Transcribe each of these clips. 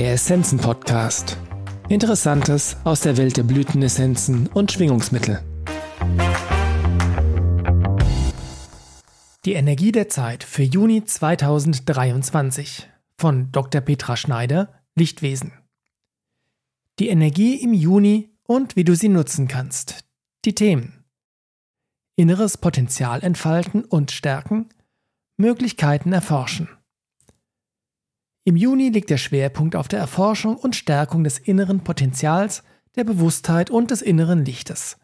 Der Essenzen Podcast. Interessantes aus der Welt der Blütenessenzen und Schwingungsmittel. Die Energie der Zeit für Juni 2023 von Dr. Petra Schneider, Lichtwesen. Die Energie im Juni und wie du sie nutzen kannst. Die Themen. Inneres Potenzial entfalten und stärken. Möglichkeiten erforschen. Im Juni liegt der Schwerpunkt auf der Erforschung und Stärkung des inneren Potenzials, der Bewusstheit und des inneren Lichtes.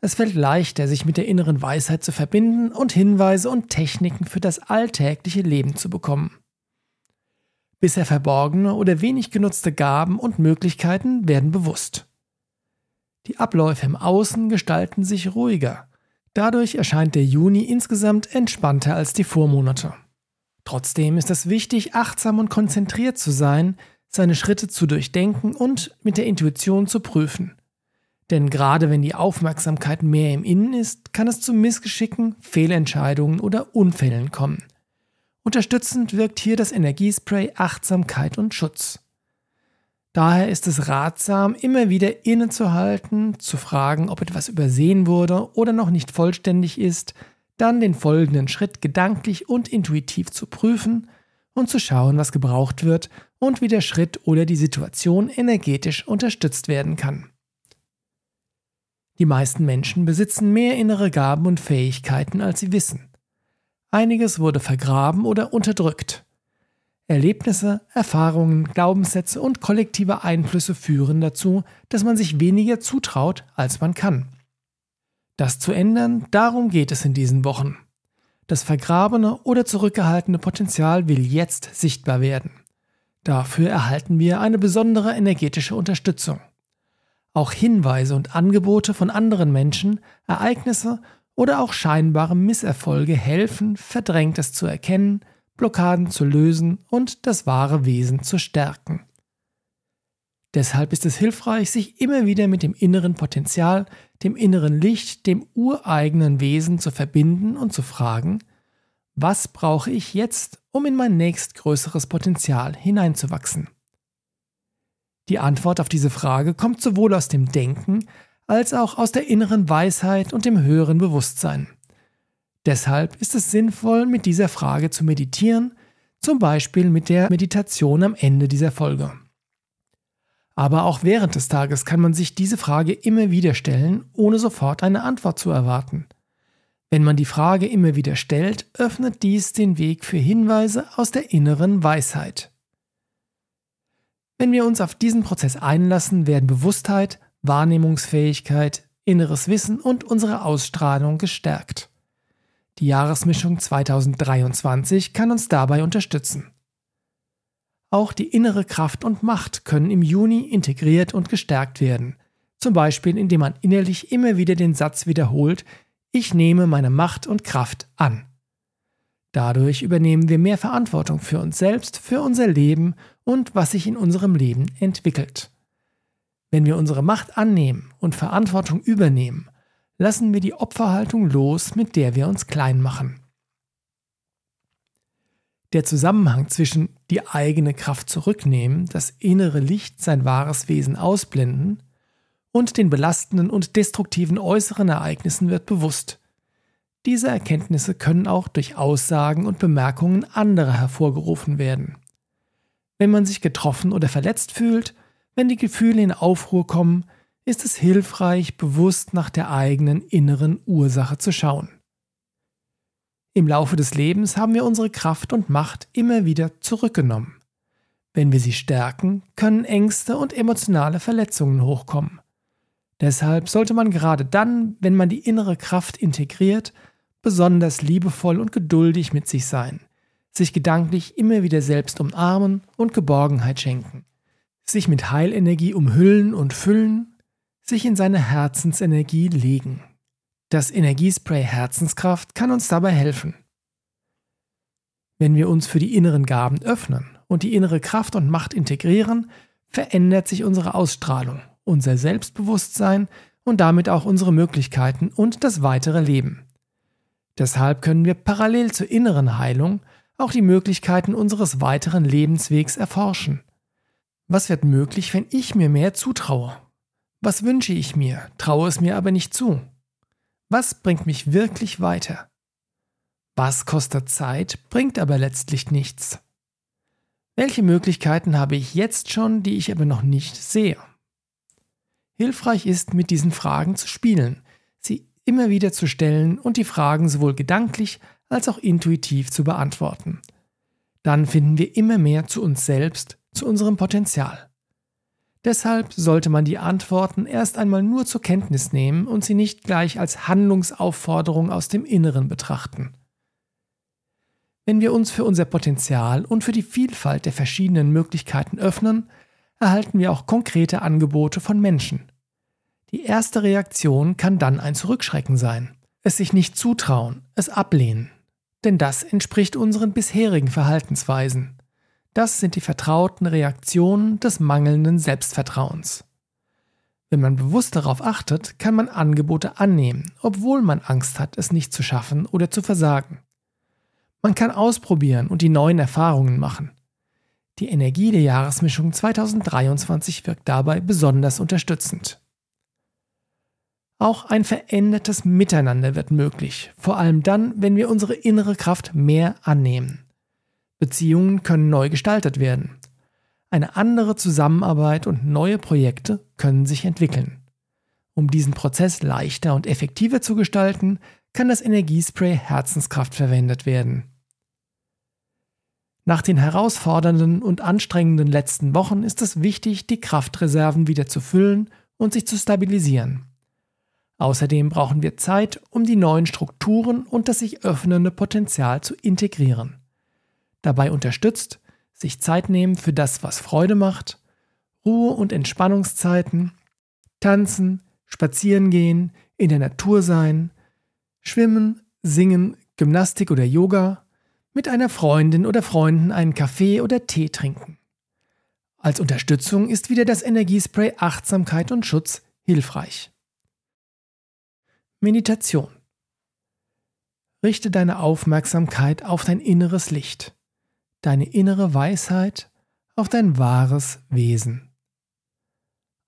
Es fällt leichter, sich mit der inneren Weisheit zu verbinden und Hinweise und Techniken für das alltägliche Leben zu bekommen. Bisher verborgene oder wenig genutzte Gaben und Möglichkeiten werden bewusst. Die Abläufe im Außen gestalten sich ruhiger. Dadurch erscheint der Juni insgesamt entspannter als die Vormonate. Trotzdem ist es wichtig, achtsam und konzentriert zu sein, seine Schritte zu durchdenken und mit der Intuition zu prüfen. Denn gerade wenn die Aufmerksamkeit mehr im Innen ist, kann es zu Missgeschicken, Fehlentscheidungen oder Unfällen kommen. Unterstützend wirkt hier das Energiespray Achtsamkeit und Schutz. Daher ist es ratsam, immer wieder innezuhalten, zu fragen, ob etwas übersehen wurde oder noch nicht vollständig ist, dann den folgenden Schritt gedanklich und intuitiv zu prüfen und zu schauen, was gebraucht wird und wie der Schritt oder die Situation energetisch unterstützt werden kann. Die meisten Menschen besitzen mehr innere Gaben und Fähigkeiten, als sie wissen. Einiges wurde vergraben oder unterdrückt. Erlebnisse, Erfahrungen, Glaubenssätze und kollektive Einflüsse führen dazu, dass man sich weniger zutraut, als man kann. Das zu ändern, darum geht es in diesen Wochen. Das vergrabene oder zurückgehaltene Potenzial will jetzt sichtbar werden. Dafür erhalten wir eine besondere energetische Unterstützung. Auch Hinweise und Angebote von anderen Menschen, Ereignisse oder auch scheinbare Misserfolge helfen, Verdrängtes zu erkennen, Blockaden zu lösen und das wahre Wesen zu stärken. Deshalb ist es hilfreich, sich immer wieder mit dem inneren Potenzial, dem inneren Licht, dem ureigenen Wesen zu verbinden und zu fragen, was brauche ich jetzt, um in mein nächstgrößeres Potenzial hineinzuwachsen? Die Antwort auf diese Frage kommt sowohl aus dem Denken als auch aus der inneren Weisheit und dem höheren Bewusstsein. Deshalb ist es sinnvoll, mit dieser Frage zu meditieren, zum Beispiel mit der Meditation am Ende dieser Folge. Aber auch während des Tages kann man sich diese Frage immer wieder stellen, ohne sofort eine Antwort zu erwarten. Wenn man die Frage immer wieder stellt, öffnet dies den Weg für Hinweise aus der inneren Weisheit. Wenn wir uns auf diesen Prozess einlassen, werden Bewusstheit, Wahrnehmungsfähigkeit, inneres Wissen und unsere Ausstrahlung gestärkt. Die Jahresmischung 2023 kann uns dabei unterstützen. Auch die innere Kraft und Macht können im Juni integriert und gestärkt werden. Zum Beispiel, indem man innerlich immer wieder den Satz wiederholt, ich nehme meine Macht und Kraft an. Dadurch übernehmen wir mehr Verantwortung für uns selbst, für unser Leben und was sich in unserem Leben entwickelt. Wenn wir unsere Macht annehmen und Verantwortung übernehmen, lassen wir die Opferhaltung los, mit der wir uns klein machen. Der Zusammenhang zwischen die eigene Kraft zurücknehmen, das innere Licht sein wahres Wesen ausblenden und den belastenden und destruktiven äußeren Ereignissen wird bewusst. Diese Erkenntnisse können auch durch Aussagen und Bemerkungen anderer hervorgerufen werden. Wenn man sich getroffen oder verletzt fühlt, wenn die Gefühle in Aufruhr kommen, ist es hilfreich, bewusst nach der eigenen inneren Ursache zu schauen. Im Laufe des Lebens haben wir unsere Kraft und Macht immer wieder zurückgenommen. Wenn wir sie stärken, können Ängste und emotionale Verletzungen hochkommen. Deshalb sollte man gerade dann, wenn man die innere Kraft integriert, besonders liebevoll und geduldig mit sich sein, sich gedanklich immer wieder selbst umarmen und Geborgenheit schenken, sich mit Heilenergie umhüllen und füllen, sich in seine Herzensenergie legen. Das Energiespray Herzenskraft kann uns dabei helfen. Wenn wir uns für die inneren Gaben öffnen und die innere Kraft und Macht integrieren, verändert sich unsere Ausstrahlung, unser Selbstbewusstsein und damit auch unsere Möglichkeiten und das weitere Leben. Deshalb können wir parallel zur inneren Heilung auch die Möglichkeiten unseres weiteren Lebenswegs erforschen. Was wird möglich, wenn ich mir mehr zutraue? Was wünsche ich mir, traue es mir aber nicht zu? Was bringt mich wirklich weiter? Was kostet Zeit, bringt aber letztlich nichts? Welche Möglichkeiten habe ich jetzt schon, die ich aber noch nicht sehe? Hilfreich ist, mit diesen Fragen zu spielen, sie immer wieder zu stellen und die Fragen sowohl gedanklich als auch intuitiv zu beantworten. Dann finden wir immer mehr zu uns selbst, zu unserem Potenzial. Deshalb sollte man die Antworten erst einmal nur zur Kenntnis nehmen und sie nicht gleich als Handlungsaufforderung aus dem Inneren betrachten. Wenn wir uns für unser Potenzial und für die Vielfalt der verschiedenen Möglichkeiten öffnen, erhalten wir auch konkrete Angebote von Menschen. Die erste Reaktion kann dann ein Zurückschrecken sein, es sich nicht zutrauen, es ablehnen, denn das entspricht unseren bisherigen Verhaltensweisen. Das sind die vertrauten Reaktionen des mangelnden Selbstvertrauens. Wenn man bewusst darauf achtet, kann man Angebote annehmen, obwohl man Angst hat, es nicht zu schaffen oder zu versagen. Man kann ausprobieren und die neuen Erfahrungen machen. Die Energie der Jahresmischung 2023 wirkt dabei besonders unterstützend. Auch ein verändertes Miteinander wird möglich, vor allem dann, wenn wir unsere innere Kraft mehr annehmen. Beziehungen können neu gestaltet werden. Eine andere Zusammenarbeit und neue Projekte können sich entwickeln. Um diesen Prozess leichter und effektiver zu gestalten, kann das Energiespray Herzenskraft verwendet werden. Nach den herausfordernden und anstrengenden letzten Wochen ist es wichtig, die Kraftreserven wieder zu füllen und sich zu stabilisieren. Außerdem brauchen wir Zeit, um die neuen Strukturen und das sich öffnende Potenzial zu integrieren. Dabei unterstützt, sich Zeit nehmen für das, was Freude macht, Ruhe- und Entspannungszeiten, tanzen, spazieren gehen, in der Natur sein, schwimmen, singen, Gymnastik oder Yoga, mit einer Freundin oder Freunden einen Kaffee oder Tee trinken. Als Unterstützung ist wieder das Energiespray Achtsamkeit und Schutz hilfreich. Meditation. Richte deine Aufmerksamkeit auf dein inneres Licht deine innere Weisheit auf dein wahres Wesen.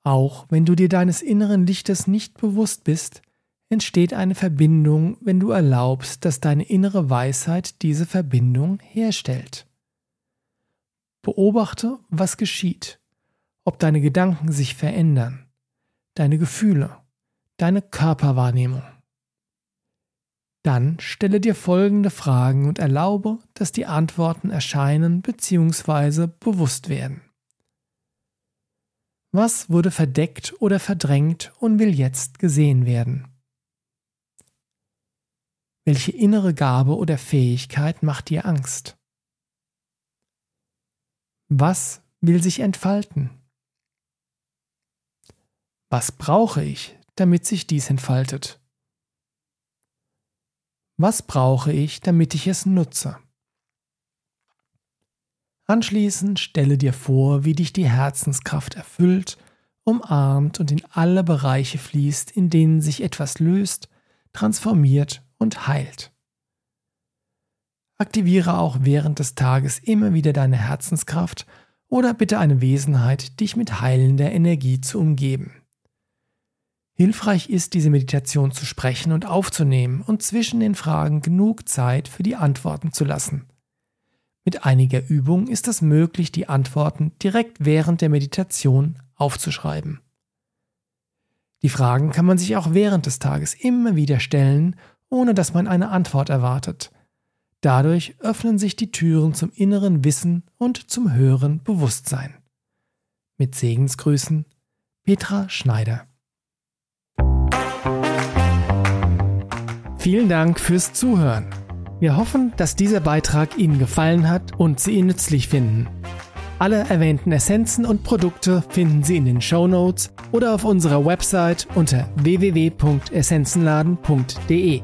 Auch wenn du dir deines inneren Lichtes nicht bewusst bist, entsteht eine Verbindung, wenn du erlaubst, dass deine innere Weisheit diese Verbindung herstellt. Beobachte, was geschieht, ob deine Gedanken sich verändern, deine Gefühle, deine Körperwahrnehmung. Dann stelle dir folgende Fragen und erlaube, dass die Antworten erscheinen bzw. bewusst werden. Was wurde verdeckt oder verdrängt und will jetzt gesehen werden? Welche innere Gabe oder Fähigkeit macht dir Angst? Was will sich entfalten? Was brauche ich, damit sich dies entfaltet? Was brauche ich, damit ich es nutze? Anschließend stelle dir vor, wie dich die Herzenskraft erfüllt, umarmt und in alle Bereiche fließt, in denen sich etwas löst, transformiert und heilt. Aktiviere auch während des Tages immer wieder deine Herzenskraft oder bitte eine Wesenheit, dich mit heilender Energie zu umgeben. Hilfreich ist, diese Meditation zu sprechen und aufzunehmen und zwischen den Fragen genug Zeit für die Antworten zu lassen. Mit einiger Übung ist es möglich, die Antworten direkt während der Meditation aufzuschreiben. Die Fragen kann man sich auch während des Tages immer wieder stellen, ohne dass man eine Antwort erwartet. Dadurch öffnen sich die Türen zum inneren Wissen und zum höheren Bewusstsein. Mit Segensgrüßen, Petra Schneider. Vielen Dank fürs Zuhören. Wir hoffen, dass dieser Beitrag Ihnen gefallen hat und Sie ihn nützlich finden. Alle erwähnten Essenzen und Produkte finden Sie in den Show Notes oder auf unserer Website unter www.essenzenladen.de.